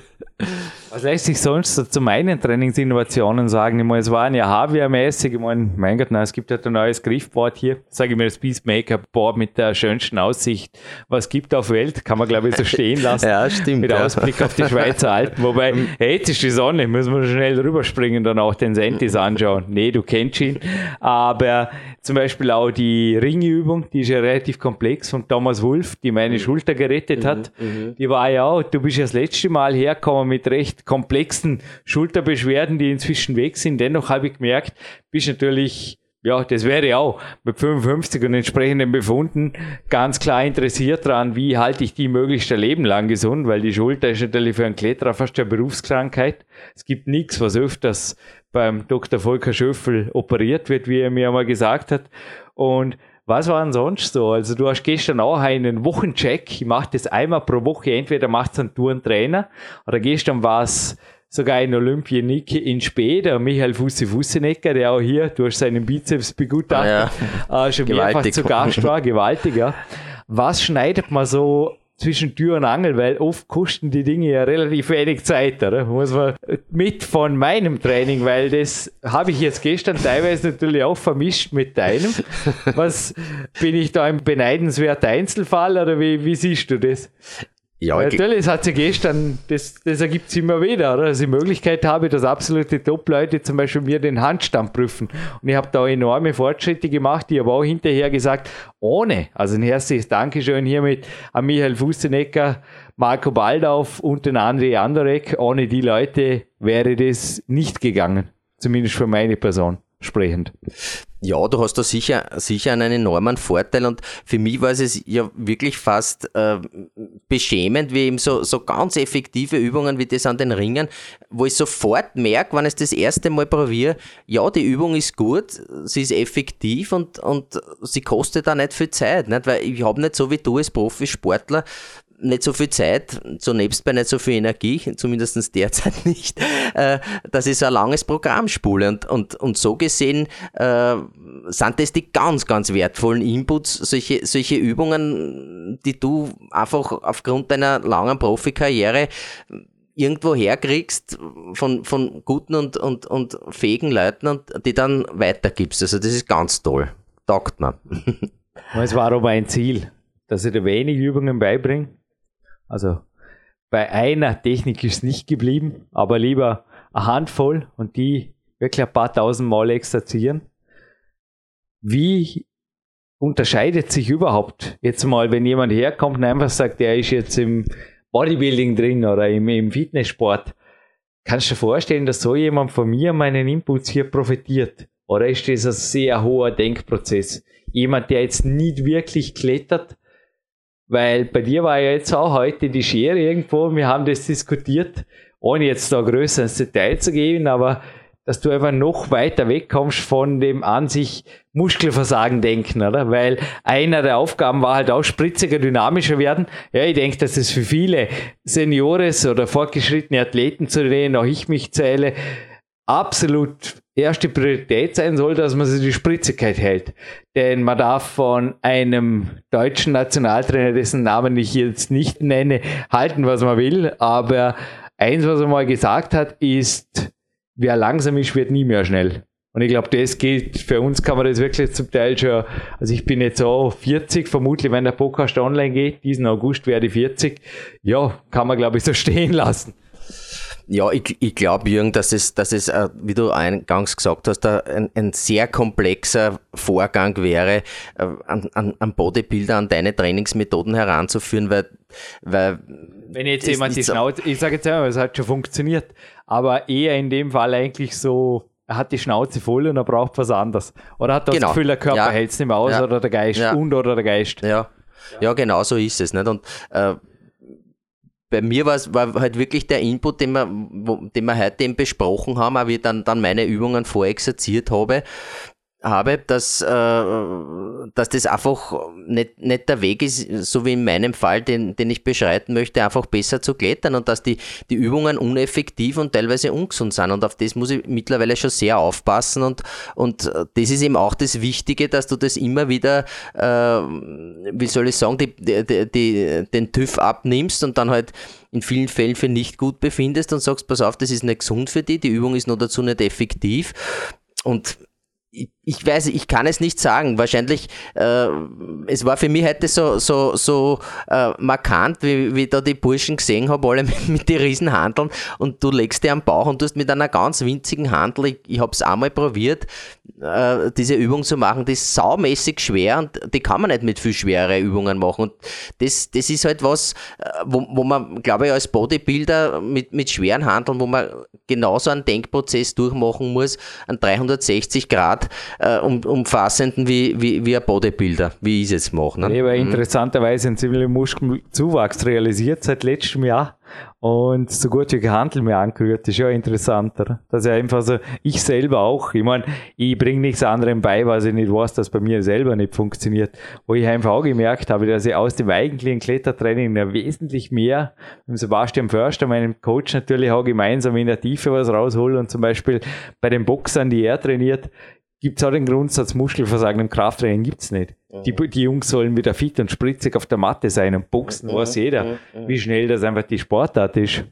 Was lässt sich sonst zu meinen Trainingsinnovationen sagen? Ich meine, es waren ja Hardware-mäßig. Ich meine, mein Gott, nein, es gibt ja ein neues Griffboard hier. Sage ich mir, das Peacemaker-Board mit der schönsten Aussicht. Was gibt auf Welt? Kann man, glaube ich, so stehen lassen. ja, stimmt. Mit ja. Ausblick auf die Schweizer Alpen. Wobei, hey, jetzt ist die Sonne, müssen wir schnell rüberspringen, dann auch den Sentis anschauen. Nee, du kennst ihn. Aber zum Beispiel auch die Ringübung, die ist ja relativ komplex von Thomas Wolf, die meine mhm. Schulter gerettet hat. Mhm, mhm. Die war ja auch, du bist ja das letzte Mal hergekommen mit recht komplexen Schulterbeschwerden, die inzwischen weg sind. Dennoch habe ich gemerkt, bist natürlich ja, das wäre auch mit 55 und entsprechenden Befunden ganz klar interessiert daran, wie halte ich die möglichst ein Leben lang gesund, weil die Schulter ist natürlich für einen Kletterer fast eine Berufskrankheit. Es gibt nichts, was öfters beim Dr. Volker Schöffel operiert wird, wie er mir einmal gesagt hat. Und was war denn sonst so? Also du hast gestern auch einen Wochencheck. Ich mache das einmal pro Woche. Entweder macht es ein Tourentrainer oder gestern war es sogar ein Olympionik in Spee, der Michael Fussi Fussenecker, der auch hier durch seinen Bizeps begutachtet ah, ja. äh, schon Gewaltig. mehrfach zu Gast war. Gewaltiger. Was schneidet man so zwischen Tür und Angel, weil oft kosten die Dinge ja relativ wenig Zeit, oder? Muss man mit von meinem Training, weil das habe ich jetzt gestern teilweise natürlich auch vermischt mit deinem. Was bin ich da ein beneidenswerter Einzelfall oder wie, wie siehst du das? Ja, natürlich, es hat sich gestern, das, das ergibt sich immer wieder, oder? dass ich die Möglichkeit habe, dass absolute Top-Leute zum Beispiel mir den Handstand prüfen. Und ich habe da enorme Fortschritte gemacht. Ich habe auch hinterher gesagt, ohne, also ein herzliches Dankeschön hiermit an Michael Fustenecker, Marco Baldauf und den André Andorek. Ohne die Leute wäre das nicht gegangen. Zumindest für meine Person sprechend. Ja, du hast da sicher, sicher einen enormen Vorteil und für mich war es ja wirklich fast äh, beschämend, wie eben so, so ganz effektive Übungen wie das an den Ringen, wo ich sofort merke, wenn ich das erste Mal probiere, ja, die Übung ist gut, sie ist effektiv und, und sie kostet auch nicht viel Zeit, nicht? weil ich habe nicht so wie du als Profisportler nicht so viel Zeit, so nebstbei nicht so viel Energie, zumindest derzeit nicht, äh, dass ich so ein langes Programm spule. Und, und, und so gesehen äh, sind das die ganz, ganz wertvollen Inputs, solche, solche Übungen, die du einfach aufgrund deiner langen Profikarriere irgendwo herkriegst von, von guten und, und, und fähigen Leuten und die dann weitergibst. Also das ist ganz toll. Taugt man. Es war aber ein Ziel, dass ich dir wenig Übungen beibringe also bei einer Technik ist es nicht geblieben, aber lieber eine Handvoll und die wirklich ein paar tausend Mal exerzieren. Wie unterscheidet sich überhaupt jetzt mal, wenn jemand herkommt und einfach sagt, er ist jetzt im Bodybuilding drin oder im, im Fitnesssport? Kannst du dir vorstellen, dass so jemand von mir meinen Inputs hier profitiert? Oder ist das ein sehr hoher Denkprozess? Jemand, der jetzt nicht wirklich klettert, weil bei dir war ja jetzt auch heute die Schere irgendwo, wir haben das diskutiert, ohne jetzt da größer ins Detail zu gehen, aber dass du einfach noch weiter wegkommst von dem an sich Muskelversagen denken, oder? Weil einer der Aufgaben war halt auch spritziger, dynamischer werden. Ja, ich denke, dass es für viele Seniores oder fortgeschrittene Athleten, zu denen auch ich mich zähle, absolut erste Priorität sein soll, dass man sich die Spritzigkeit hält. Denn man darf von einem deutschen Nationaltrainer, dessen Namen ich jetzt nicht nenne, halten, was man will. Aber eins, was er mal gesagt hat, ist, wer langsam ist, wird nie mehr schnell. Und ich glaube, das gilt, für uns kann man das wirklich zum Teil schon, also ich bin jetzt so 40, vermutlich, wenn der Podcast online geht, diesen August werde ich 40, ja, kann man glaube ich so stehen lassen. Ja, ich, ich glaube, Jürgen, dass es, dass es, äh, wie du eingangs gesagt hast, ein, ein sehr komplexer Vorgang wäre, äh, an, an, an Bodybuilder, an deine Trainingsmethoden heranzuführen, weil, weil wenn jetzt jemand die Schnauze, ich sage jetzt einmal, es hat schon funktioniert, aber eher in dem Fall eigentlich so, er hat die Schnauze voll und er braucht was anderes. Oder hat das genau. Gefühl, der Körper ja. hält es nicht mehr aus ja. oder der Geist ja. und oder der Geist. Ja. ja, genau so ist es. Nicht? Und äh, bei mir war es halt wirklich der Input, den wir, den wir heute eben besprochen haben, auch wie ich dann, dann meine Übungen vorexerziert habe, habe, dass, äh, dass das einfach nicht, nicht der Weg ist, so wie in meinem Fall, den, den ich beschreiten möchte, einfach besser zu klettern und dass die, die Übungen uneffektiv und teilweise ungesund sind. Und auf das muss ich mittlerweile schon sehr aufpassen. Und, und das ist eben auch das Wichtige, dass du das immer wieder, äh, wie soll ich sagen, die, die, die, den TÜV abnimmst und dann halt in vielen Fällen für nicht gut befindest und sagst, pass auf, das ist nicht gesund für dich, die Übung ist nur dazu nicht effektiv. Und ich, weiß, ich kann es nicht sagen. Wahrscheinlich, äh, es war für mich heute so, so, so äh, markant, wie, wie da die Burschen gesehen habe, alle mit, mit den Riesenhandeln und du legst dir am Bauch und du hast mit einer ganz winzigen Handel, ich, ich habe es einmal probiert, äh, diese Übung zu machen, die ist saumäßig schwer und die kann man nicht mit viel schwere Übungen machen. Und das, das ist halt was, äh, wo, wo man, glaube ich, als Bodybuilder mit, mit schweren Handeln, wo man genauso einen Denkprozess durchmachen muss, an 360 Grad äh, um, umfassenden wie, wie, wie ein Bodybuilder, wie ich es jetzt mache. Ne? Ich habe mhm. interessanterweise einen ziemlichen Muskelzuwachs realisiert seit letztem Jahr und so gut wie Handel mehr angerührt. Das ist ja interessanter. Dass er einfach so, ich selber auch, ich meine, ich bringe nichts anderem bei, was ich nicht weiß, dass bei mir selber nicht funktioniert. Wo ich einfach auch gemerkt habe, dass ich aus dem eigentlichen Klettertraining wesentlich mehr mit Sebastian Förster, meinem Coach natürlich auch gemeinsam in der Tiefe was raushole und zum Beispiel bei den Boxern, die er trainiert, gibt es auch den Grundsatz, Muskelversagen im Krafttraining gibt es nicht. Mhm. Die, die Jungs sollen wieder fit und spritzig auf der Matte sein und boxen, mhm. weiß jeder, mhm. wie schnell das einfach die Sportart ist.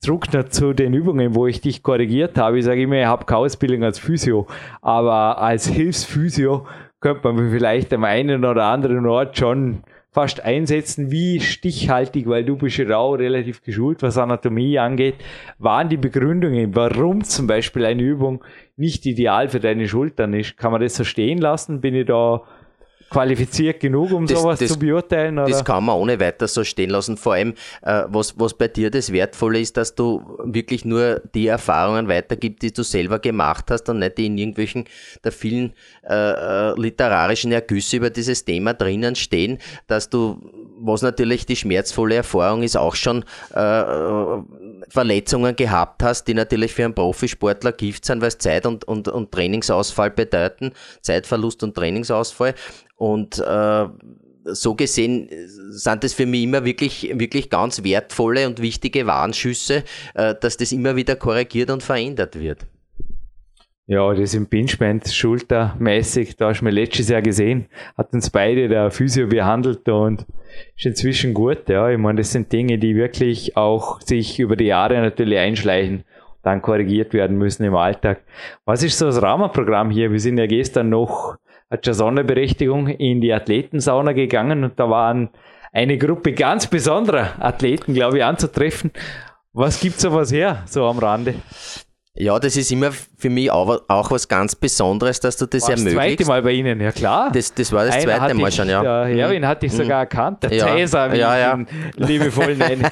Zurück noch zu den Übungen, wo ich dich korrigiert habe. Ich sage immer, ich habe keine Ausbildung als Physio, aber als Hilfsphysio könnte man vielleicht am einen oder anderen Ort schon fast einsetzen, wie stichhaltig, weil du bist ja auch relativ geschult, was Anatomie angeht, waren die Begründungen, warum zum Beispiel eine Übung nicht ideal für deine Schultern ist. Kann man das so stehen lassen? Bin ich da qualifiziert genug, um das, sowas das, zu beurteilen? Oder? Das kann man ohne weiter so stehen lassen. Vor allem, äh, was, was bei dir das Wertvolle ist, dass du wirklich nur die Erfahrungen weitergibst, die du selber gemacht hast und nicht die in irgendwelchen der vielen äh, äh, literarischen Ergüsse über dieses Thema drinnen stehen, dass du, was natürlich die schmerzvolle Erfahrung ist, auch schon äh, Verletzungen gehabt hast, die natürlich für einen Profisportler Gift sind, weil es Zeit und, und, und Trainingsausfall bedeuten, Zeitverlust und Trainingsausfall. Und äh, so gesehen sind das für mich immer wirklich, wirklich ganz wertvolle und wichtige Warnschüsse, äh, dass das immer wieder korrigiert und verändert wird. Ja, das im Pinchband schultermäßig, da hast du mir letztes Jahr gesehen, hat uns beide der Physio behandelt und ist inzwischen gut, ja. Ich meine, das sind Dinge, die wirklich auch sich über die Jahre natürlich einschleichen dann korrigiert werden müssen im Alltag. Was ist so das Rahmenprogramm hier? Wir sind ja gestern noch hat schon Sonderberechtigung in die Athletensauna gegangen und da waren eine Gruppe ganz besonderer Athleten, glaube ich, anzutreffen. Was gibt so was her, so am Rande? Ja, das ist immer für mich auch, auch was ganz Besonderes, dass du das War's ermöglicht. Das zweite Mal bei Ihnen, ja klar. Das, das war das Einer zweite Mal ich, schon, ja. Der Herwin hatte ich sogar mhm. erkannt, der ja. Cäsar, wie ja, ja. liebevoll nenne.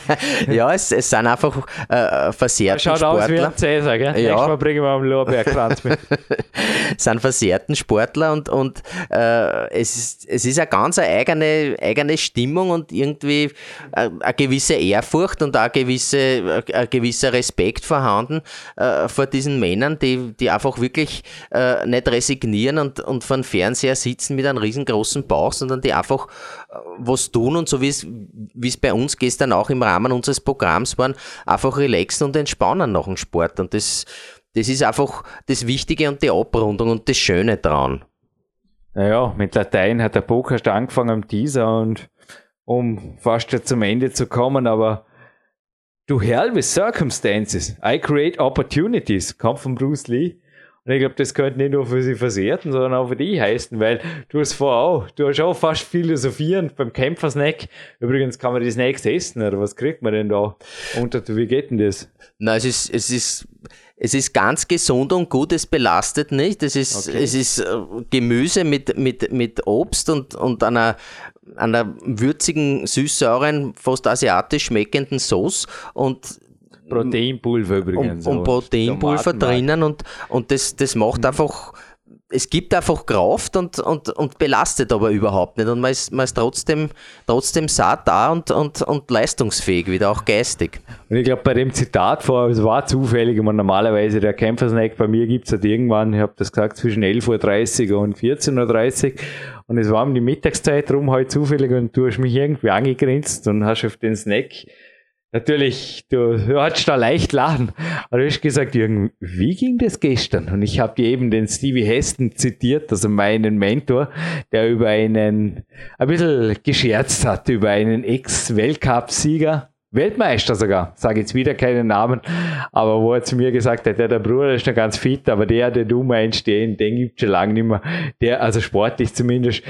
ja, es, es sind einfach äh, versehrten Schaut Sportler. Schaut aus wie ein Cäsar, gell? Ja. Nächstes Mal bringen wir am Lorbeerkranz mit. es sind versehrten Sportler und, und äh, es, ist, es ist eine ganz eigene, eigene Stimmung und irgendwie eine, äh, eine gewisse Ehrfurcht und auch eine gewisse, ein gewisser Respekt vorhanden äh, vor diesen Männern, die, die einfach wirklich äh, nicht resignieren und, und vor dem Fernseher sitzen mit einem riesengroßen Bauch, sondern die einfach äh, was tun und so wie es bei uns gestern auch im Rahmen unseres Programms waren, einfach relaxen und entspannen nach dem Sport. Und das, das ist einfach das Wichtige und die Abrundung und das Schöne dran. Naja, mit Latein hat der Podcast angefangen am Teaser und um fast zum Ende zu kommen, aber To hell with circumstances. I create opportunities. Kommt von Bruce Lee. Und ich glaube, das könnte nicht nur für sie Versehrten, sondern auch für die heißen, weil du hast vorher auch, du hast auch fast philosophierend beim Kämpfersnack. Übrigens kann man die Snacks essen, oder was kriegt man denn da? Und wie geht denn das? Na, es ist, es ist, es ist ganz gesund und gut, es belastet nicht. Es ist, okay. es ist äh, Gemüse mit, mit, mit Obst und, und einer einer würzigen, süß-sauren, fast asiatisch schmeckenden Sauce und Proteinpulver übrigens. Und, und Proteinpulver drinnen und, und das, das macht mhm. einfach es gibt einfach Kraft und, und, und belastet aber überhaupt nicht. Und man ist, man ist trotzdem, trotzdem satt da und, und, und leistungsfähig, wieder auch geistig. Und ich glaube, bei dem Zitat vor, es war zufällig, ich meine, normalerweise der Kämpfersnack bei mir gibt es halt irgendwann, ich habe das gesagt, zwischen 11.30 Uhr und 14.30 Uhr. Und es war um die Mittagszeit rum halt zufällig und du hast mich irgendwie angegrinst und hast auf den Snack Natürlich, du hörst da leicht lachen. Aber du hast gesagt, Jürgen, wie ging das gestern? Und ich habe dir eben den Stevie Heston zitiert, also meinen Mentor, der über einen, ein bisschen gescherzt hat, über einen Ex-Weltcup-Sieger, Weltmeister sogar, sage jetzt wieder keinen Namen, aber wo er zu mir gesagt hat, ja, der Bruder ist noch ganz fit, aber der, der du meinst, den, den gibt schon lange nicht mehr. Der, also sportlich zumindest,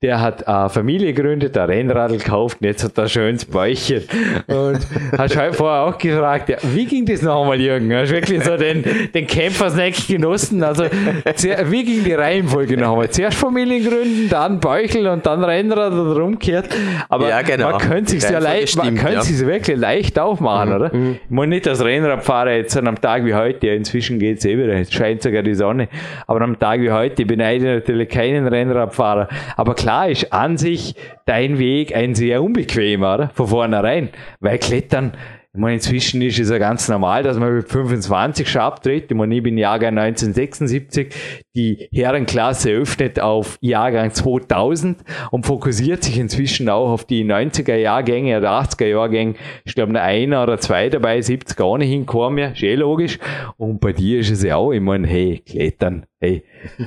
der hat eine Familie gegründet, ein Rennrad gekauft und jetzt hat er ein schönes Bäuchchen. Und hast halt vorher auch gefragt, ja, wie ging das nochmal, Jürgen? Hast wirklich so den, den Kämpfersnack genossen? Also, wie ging die Reihenfolge nochmal? Zuerst Familie gründen, dann Bäuchel und dann Rennrad oder umgekehrt. Aber ja, genau. man könnte sich ja leicht, man könnte ja. sich wirklich wirklich leicht aufmachen, mhm. oder? Mhm. Ich meine nicht als Rennradfahrer jetzt an einem Tag wie heute, ja, inzwischen geht es eh wieder, jetzt scheint sogar die Sonne, aber an einem Tag wie heute beneide ich natürlich keinen Rennradfahrer. Aber klar ist an sich dein Weg ein sehr unbequemer, oder? Von vornherein, weil Klettern ich meine, inzwischen ist es ja ganz normal, dass man mit 25 schon abtritt. Ich meine, ich bin Jahrgang 1976. Die Herrenklasse öffnet auf Jahrgang 2000 und fokussiert sich inzwischen auch auf die 90er Jahrgänge oder 80er Jahrgänge. Ich glaube, nur einer oder zwei dabei, 70 gar nicht hinkommen. Ist eh logisch. Und bei dir ist es ja auch, ich meine, hey, Klettern, hey,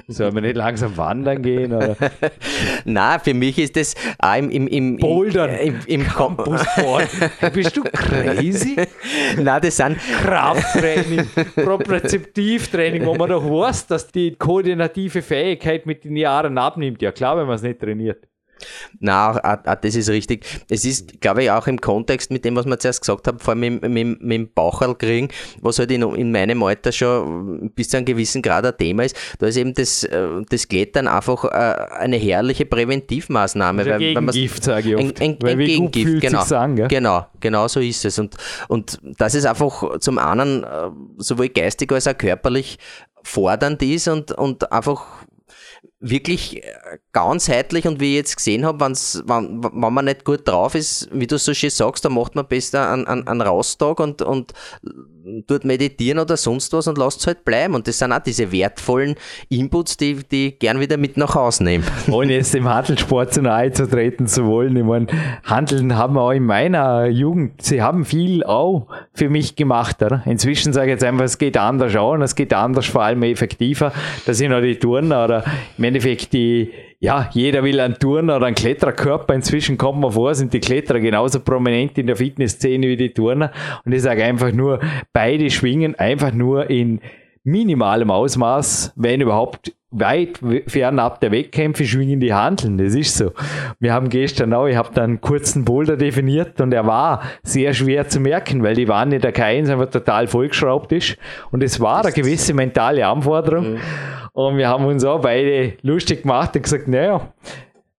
sollen wir nicht langsam wandern gehen? Oder? Na, für mich ist das auch im, im, im, Bouldern, im, im Campussport. Bist du crazy? Na, das sind Krafttraining, Propriozeptivtraining, wo man doch weiß, dass die koordinative Fähigkeit mit den Jahren abnimmt. Ja klar, wenn man es nicht trainiert. Na, das ist richtig. Es ist, glaube ich, auch im Kontext mit dem, was wir zuerst gesagt haben, vor allem mit, mit, mit dem Baucherl kriegen, was halt in, in meinem Alter schon bis zu einem gewissen Grad ein Thema ist. Da ist eben das, äh, das Klettern einfach äh, eine herrliche Präventivmaßnahme. Also weil, Gegengift, sage ich oft. Ein, ein, ein Gegengift, genau. An, genau, genau so ist es. Und, und das ist einfach zum einen äh, sowohl geistig als auch körperlich fordernd ist und, und einfach wirklich äh, ganzheitlich und wie ich jetzt gesehen habe, wenn's, wenn, wenn man nicht gut drauf ist, wie du so schön sagst, dann macht man besser einen, einen, einen Raustag und, und dort meditieren oder sonst was und lasst es halt bleiben. Und das sind auch diese wertvollen Inputs, die, die ich gern wieder mit nach Hause nehme. Ohne jetzt dem Handelssport zu nahe zu treten zu wollen. Ich meine, Handeln haben wir auch in meiner Jugend, sie haben viel auch für mich gemacht. Oder? Inzwischen sage ich jetzt einfach, es geht anders auch und es geht anders, vor allem effektiver. Da sind auch die Touren oder im Endeffekt die ja, jeder will einen Turner oder einen Klettererkörper. Inzwischen kommt man vor, sind die Kletterer genauso prominent in der Fitnessszene wie die Turner. Und ich sage einfach nur, beide schwingen einfach nur in minimalem Ausmaß, wenn überhaupt weit fernab der Wettkämpfe schwingen die Handeln. Das ist so. Wir haben gestern auch, ich habe da einen kurzen Boulder definiert und er war sehr schwer zu merken, weil die Wanne der K1 einfach total vollgeschraubt ist. Und es war eine gewisse mentale Anforderung. Mhm. Und wir haben uns auch beide lustig gemacht und gesagt, naja,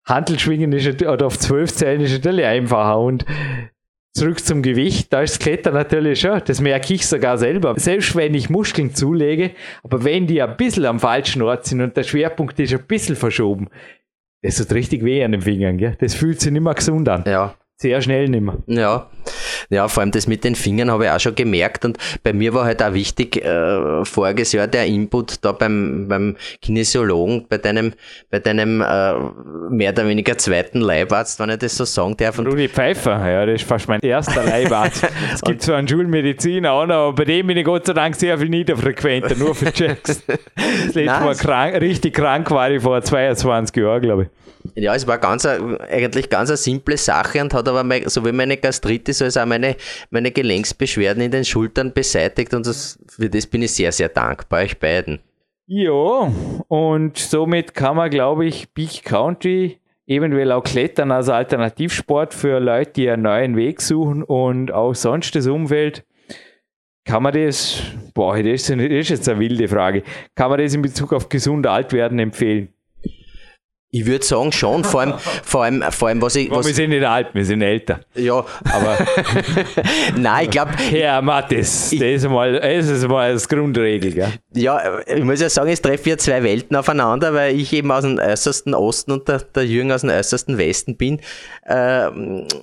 Handelschwingen ist oder auf 12 Zellen ist natürlich einfacher. Und zurück zum Gewicht, da ist das Klettern natürlich schon, das merke ich sogar selber. Selbst wenn ich Muskeln zulege, aber wenn die ein bisschen am falschen Ort sind und der Schwerpunkt ist ein bisschen verschoben, das tut richtig weh an den Fingern, gell? Das fühlt sich nicht mehr gesund an. Ja. Sehr schnell nicht mehr. Ja. Ja, vor allem das mit den Fingern habe ich auch schon gemerkt und bei mir war halt auch wichtig, äh, voriges Jahr der Input da beim, beim Kinesiologen, bei deinem, bei deinem äh, mehr oder weniger zweiten Leibarzt, wenn ich das so sagen darf. Und Rudi Pfeiffer, ja, das ist fast mein erster Leibarzt. es gibt zwar einen Schulmediziner auch noch, aber bei dem bin ich Gott sei Dank sehr viel niederfrequenter, nur für Checks. Das letzte Mal krank, richtig krank war ich vor 22 Jahren, glaube ich. Ja, es war ganz eigentlich ganz eine simple Sache und hat aber mein, sowohl meine Gastritis als auch meine, meine Gelenksbeschwerden in den Schultern beseitigt und das, für das bin ich sehr, sehr dankbar euch beiden. Ja, und somit kann man, glaube ich, Big Country eventuell auch Klettern als Alternativsport für Leute, die einen neuen Weg suchen und auch sonst das Umfeld. Kann man das, boah, das ist, das ist jetzt eine wilde Frage, kann man das in Bezug auf gesund alt werden empfehlen? Ich würde sagen schon, vor allem, vor allem, vor allem was ich. Was wir sind nicht alt, wir sind älter. Ja, aber. Nein, ich glaube. Herr Mattes, das ist mal, das ist mal das Grundregel, gell? Ja, ich muss ja sagen, es treffen ja zwei Welten aufeinander, weil ich eben aus dem äußersten Osten und der, der Jürgen aus dem äußersten Westen bin äh,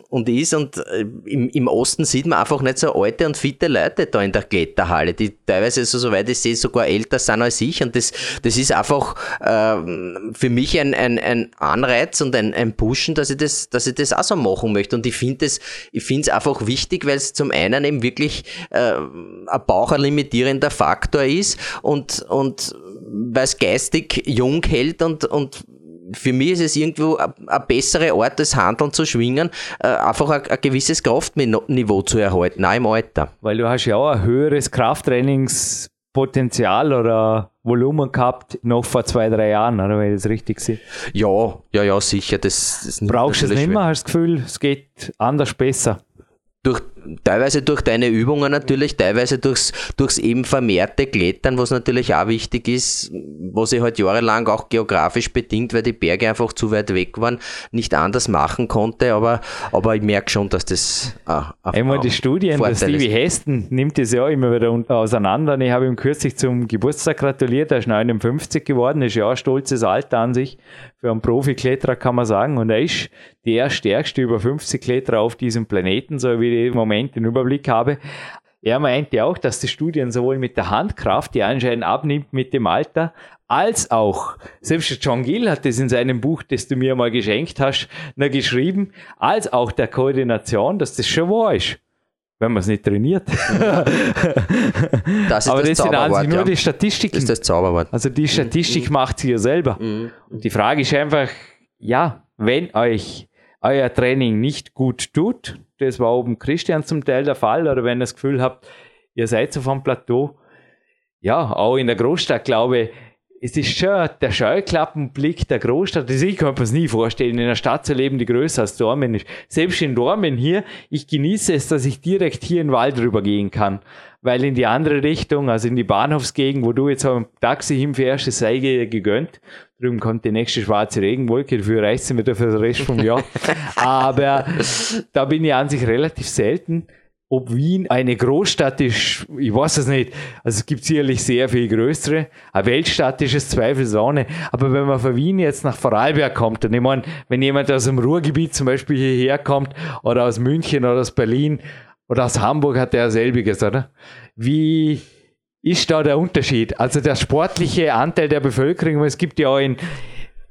und ist. Und äh, im, im Osten sieht man einfach nicht so alte und fitte Leute da in der Kletterhalle, die teilweise, so soweit ich sehe, sogar älter sind als ich. Und das, das ist einfach äh, für mich ein, ein ein, Anreiz und ein, ein Pushen, dass ich, das, dass ich das auch so machen möchte. Und ich finde es einfach wichtig, weil es zum einen eben wirklich äh, ein baucherlimitierender Faktor ist und, und weil es geistig jung hält und, und für mich ist es irgendwo ein besserer Ort, das Handeln zu schwingen, äh, einfach ein, ein, gewisses Kraftniveau zu erhalten, auch im Alter. Weil du hast ja auch ein höheres Krafttrainings Potenzial oder Volumen gehabt, noch vor zwei, drei Jahren, oder wenn ich das richtig sehe? Ja, ja, ja, sicher. Das, das Brauchst du es nicht mehr? Hast du das Gefühl, es geht anders besser? durch, teilweise durch deine Übungen natürlich, teilweise durchs, durchs eben vermehrte Klettern, was natürlich auch wichtig ist, was ich halt jahrelang auch geografisch bedingt, weil die Berge einfach zu weit weg waren, nicht anders machen konnte, aber, aber ich merke schon, dass das auch, Einmal die Studien, der Stevie Heston nimmt das ja immer wieder auseinander. Ich habe ihm kürzlich zum Geburtstag gratuliert, er ist 59 geworden, ist ja ein stolzes Alter an sich für einen Profikletterer kann man sagen. Und er ist der stärkste über 50 Kletterer auf diesem Planeten, so wie ich im Moment den Überblick habe. Er meinte auch, dass die Studien sowohl mit der Handkraft, die anscheinend abnimmt mit dem Alter, als auch, selbst John Gill hat das in seinem Buch, das du mir mal geschenkt hast, geschrieben, als auch der Koordination, dass das schon wahr ist wenn man es nicht trainiert. das Aber das, das sind sich nur ja. die Statistiken. Das ist das Zauberwort. Also die Statistik mhm. macht sie ja selber. Mhm. Und die Frage ist einfach, ja, wenn euch euer Training nicht gut tut, das war oben Christian zum Teil der Fall, oder wenn ihr das Gefühl habt, ihr seid auf einem Plateau, ja, auch in der Großstadt, glaube ich, es ist schon der Scheuklappenblick der Großstadt. Das ich kann mir es nie vorstellen, in einer Stadt zu leben, die größer als Dormen ist. Selbst in Dormen hier, ich genieße es, dass ich direkt hier in den Wald rübergehen kann. Weil in die andere Richtung, also in die Bahnhofsgegend, wo du jetzt am Taxi hinfährst, es sei gegönnt. Drüben kommt die nächste schwarze Regenwolke, dafür reicht sie mir für den Rest vom Jahr. Aber da bin ich an sich relativ selten ob Wien eine Großstadt ist, ich weiß es nicht. Also es gibt sicherlich sehr viel größere. Eine Weltstadt ist es zweifelsohne. Aber wenn man von Wien jetzt nach Vorarlberg kommt, und ich meine, wenn jemand aus dem Ruhrgebiet zum Beispiel hierher kommt, oder aus München oder aus Berlin oder aus Hamburg, hat der selbiges, oder? Wie ist da der Unterschied? Also der sportliche Anteil der Bevölkerung, es gibt ja auch in,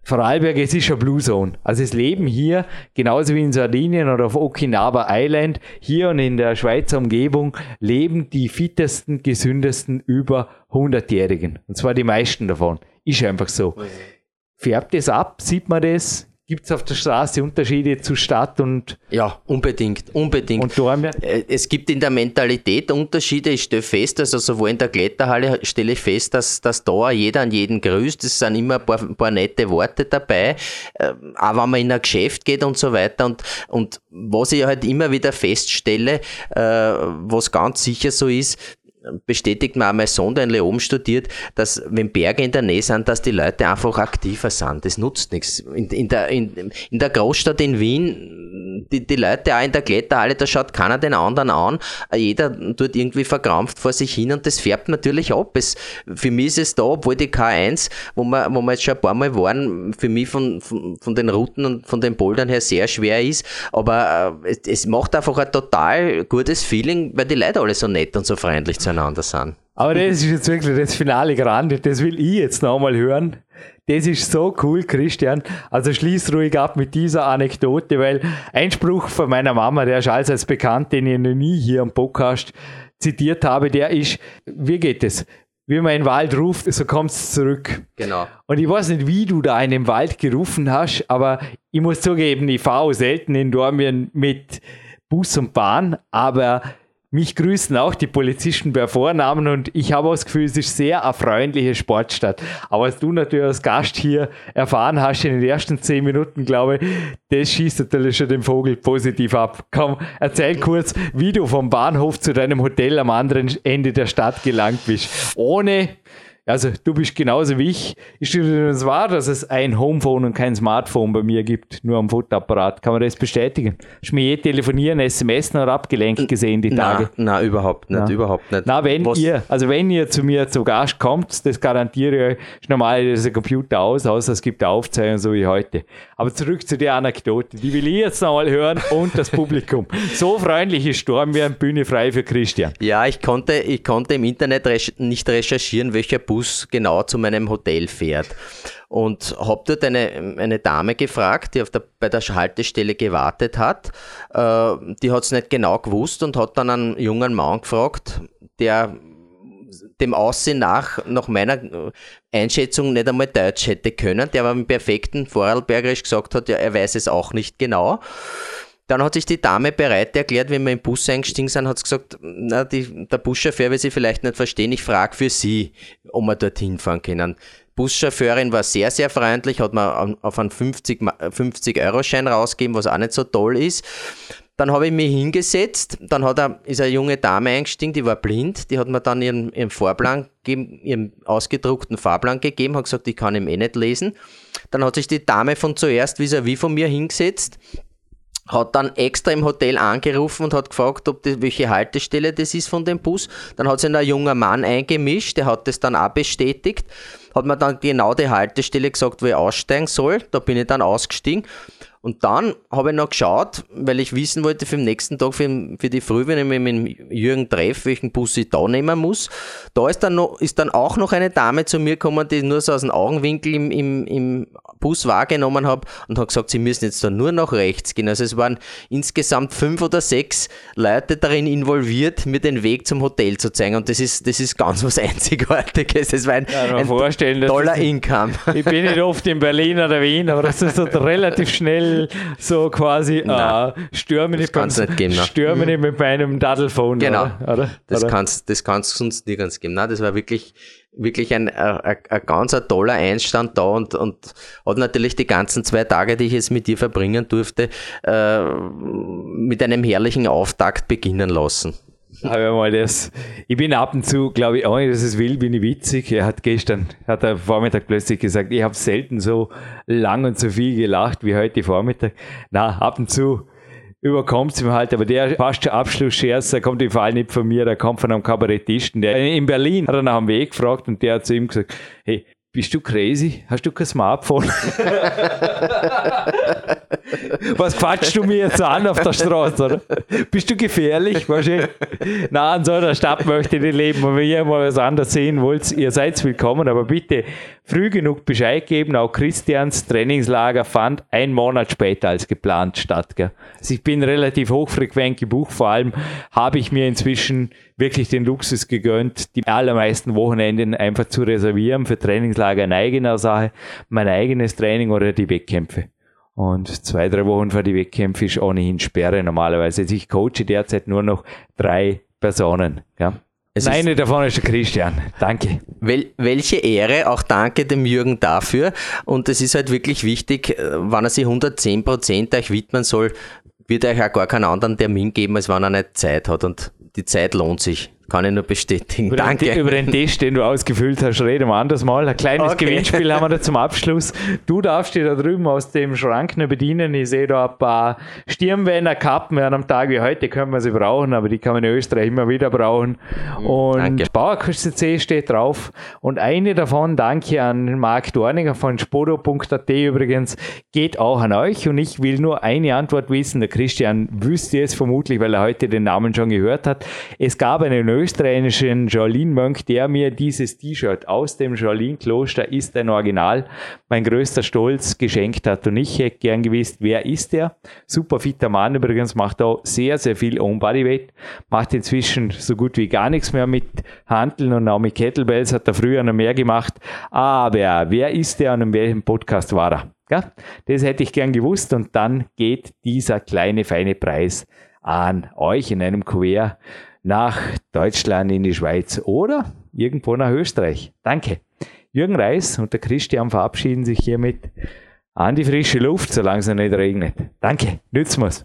Vorarlberg, es ist schon Blue Zone. Also es leben hier, genauso wie in Sardinien oder auf Okinawa Island, hier und in der Schweizer Umgebung, leben die fittesten, gesündesten über 100-Jährigen. Und zwar die meisten davon. Ist einfach so. Färbt es ab? Sieht man das? Gibt es auf der Straße Unterschiede zu Stadt und. Ja, unbedingt, unbedingt. Und Dormen? Äh, es gibt in der Mentalität Unterschiede. Ich stelle fest, also sowohl in der Kletterhalle stelle ich fest, dass, dass da jeder an jeden grüßt. Es sind immer ein paar, ein paar nette Worte dabei. Äh, auch wenn man in ein Geschäft geht und so weiter. Und, und was ich halt immer wieder feststelle, äh, was ganz sicher so ist, bestätigt mir auch mein Sohn, der in Leoben studiert, dass wenn Berge in der Nähe sind, dass die Leute einfach aktiver sind. Das nutzt nichts. In, in, der, in, in der Großstadt in Wien die, die Leute auch in der Kletterhalle, da schaut keiner den anderen an. Jeder tut irgendwie verkrampft vor sich hin und das färbt natürlich ab. Es, für mich ist es da, obwohl die K1, wo wir, wo wir jetzt schon ein paar Mal waren, für mich von, von, von den Routen und von den Bouldern her sehr schwer ist. Aber äh, es, es macht einfach ein total gutes Feeling, weil die Leute alle so nett und so freundlich zueinander sind. Aber das ist jetzt wirklich das Finale Grande, das will ich jetzt nochmal hören. Das ist so cool, Christian. Also schließ ruhig ab mit dieser Anekdote, weil ein Spruch von meiner Mama, der ist allseits bekannt, den ich noch nie hier am Podcast zitiert habe, der ist, wie geht es? Wie man in den Wald ruft, so kommt es zurück. Genau. Und ich weiß nicht, wie du da in den Wald gerufen hast, aber ich muss zugeben, ich fahre selten in Dormien mit Bus und Bahn, aber mich grüßen auch die Polizisten bei Vornamen und ich habe das Gefühl, es ist sehr eine freundliche Sportstadt. Aber was du natürlich als Gast hier erfahren hast in den ersten zehn Minuten, glaube ich, das schießt natürlich schon den Vogel positiv ab. Komm, erzähl kurz, wie du vom Bahnhof zu deinem Hotel am anderen Ende der Stadt gelangt bist. Ohne also du bist genauso wie ich. Ist das wahr, dass es ein Homephone und kein Smartphone bei mir gibt, nur am Fotoapparat? Kann man das bestätigen? Hast du mir je telefonieren, SMS noch abgelenkt gesehen die Tage? Nein, überhaupt nicht, na. überhaupt nicht. Na, wenn Was? ihr, also wenn ihr zu mir zu Gast kommt, das garantiere ich euch, ist normal der Computer aus, außer es gibt Aufzeichnungen so wie heute. Aber zurück zu der Anekdote, die will ich jetzt nochmal hören und das Publikum. So freundlich ist Sturm wie eine Bühne frei für Christian. Ja, ich konnte, ich konnte im Internet recherch nicht recherchieren, welcher Bus Bus genau zu meinem Hotel fährt. Und habe dort eine, eine Dame gefragt, die auf der, bei der Haltestelle gewartet hat. Äh, die hat es nicht genau gewusst und hat dann einen jungen Mann gefragt, der dem Aussehen nach, nach meiner Einschätzung, nicht einmal Deutsch hätte können, der aber im perfekten Vorarlbergerisch gesagt hat, ja, er weiß es auch nicht genau. Dann hat sich die Dame bereit erklärt, wenn wir im Bus eingestiegen sind, hat sie gesagt, na, die, der Buschauffeur will sie vielleicht nicht verstehen, ich frage für sie, ob wir dorthin fahren können. Buschauffeurin war sehr, sehr freundlich, hat mir auf einen 50, 50 Euro Schein rausgegeben, was auch nicht so toll ist. Dann habe ich mich hingesetzt, dann hat er, ist eine junge Dame eingestiegen, die war blind, die hat mir dann ihren, ihren Fahrplan gegeben, ihren ausgedruckten Fahrplan gegeben, hat gesagt, ich kann ihn eh nicht lesen. Dann hat sich die Dame von zuerst vis-à-vis von mir hingesetzt, hat dann extra im Hotel angerufen und hat gefragt, ob das, welche Haltestelle das ist von dem Bus. Dann hat sich ein junger Mann eingemischt, der hat das dann auch bestätigt, hat mir dann genau die Haltestelle gesagt, wo ich aussteigen soll. Da bin ich dann ausgestiegen und dann habe ich noch geschaut, weil ich wissen wollte für den nächsten Tag, für, für die Früh, wenn ich mich mit Jürgen treffe, welchen Bus ich da nehmen muss. Da ist dann, noch, ist dann auch noch eine Dame zu mir gekommen, die ich nur so aus dem Augenwinkel im, im, im Bus wahrgenommen habe und hat gesagt, sie müssen jetzt da nur nach rechts gehen. Also es waren insgesamt fünf oder sechs Leute darin involviert, mir den Weg zum Hotel zu zeigen. Und das ist, das ist ganz was Einzigartiges. Das war ein, ja, ein toller Income. Ich bin nicht oft in Berlin oder Wien, aber das ist relativ schnell so quasi äh, stürmen nicht, beim, nicht geben, stürmen nicht mit meinem Daddelphone. Genau. Oder? Das, oder? Kannst, das kannst du sonst nirgends geben. Nein, das war wirklich, wirklich ein, ein, ein ganz ein toller Einstand da und, und hat natürlich die ganzen zwei Tage, die ich jetzt mit dir verbringen durfte, äh, mit einem herrlichen Auftakt beginnen lassen. Aber mal das. Ich bin ab und zu, glaube ich, nicht, dass es will, bin ich witzig. Er hat gestern, hat er Vormittag plötzlich gesagt, ich habe selten so lang und so viel gelacht wie heute Vormittag. Na, ab und zu überkommt es ihm halt, aber der fast schon Abschlussscherz, der kommt im Fall nicht von mir, der kommt von einem Kabarettisten. Der in Berlin hat er nach dem Weg gefragt und der hat zu ihm gesagt, hey, bist du crazy? Hast du kein Smartphone? Was quatschst du mir jetzt an auf der Straße, oder? Bist du gefährlich? Wahrscheinlich. Nein, in so einer Stadt möchte ich nicht leben. Und wenn ihr mal was anderes sehen wollt, ihr seid willkommen, aber bitte früh genug Bescheid geben. Auch Christians Trainingslager fand ein Monat später als geplant statt. Gell? Also ich bin relativ hochfrequent gebucht. Vor allem habe ich mir inzwischen wirklich den Luxus gegönnt, die allermeisten Wochenenden einfach zu reservieren für Trainingslager in eigener Sache, mein eigenes Training oder die Wettkämpfe. Und zwei, drei Wochen vor die Wettkämpfe ist ohnehin Sperre normalerweise. Also ich coache derzeit nur noch drei Personen. Ja. Es Eine davon ist der Christian. Danke. Wel welche Ehre, auch danke dem Jürgen dafür. Und es ist halt wirklich wichtig, äh, wenn er sich 110 Prozent euch widmen soll, wird er euch auch gar keinen anderen Termin geben, als wenn er nicht Zeit hat. Und die Zeit lohnt sich. Kann ich nur bestätigen. Über Danke. Den, über den Test, den du ausgefüllt hast, reden wir anders mal. Ein kleines okay. Gewinnspiel haben wir da zum Abschluss. Du darfst dir da drüben aus dem Schrank noch bedienen. Ich sehe da ein paar Stirnwänner, Kappen. An einem Tag wie heute können wir sie brauchen, aber die kann man in Österreich immer wieder brauchen. Mhm, und danke. Bauerküste C steht drauf. Und eine davon, danke an Marc Dorninger von spodo.at übrigens, geht auch an euch. Und ich will nur eine Antwort wissen. Der Christian wüsste es vermutlich, weil er heute den Namen schon gehört hat. Es gab einen österreichischen Shaolin-Mönch, der mir dieses T-Shirt aus dem Shaolin-Kloster ist ein Original, mein größter Stolz, geschenkt hat. Und ich hätte gern gewusst, wer ist der? Super fitter Mann übrigens, macht auch sehr, sehr viel On-Bodyweight, macht inzwischen so gut wie gar nichts mehr mit Handeln und auch mit Kettlebells, hat er früher noch mehr gemacht. Aber wer ist der und in welchem Podcast war er? Ja, das hätte ich gern gewusst und dann geht dieser kleine, feine Preis an euch in einem Kuvert nach Deutschland, in die Schweiz oder irgendwo nach Österreich. Danke. Jürgen Reis und der Christian verabschieden sich hiermit an die frische Luft, solange es nicht regnet. Danke, nützen wir's.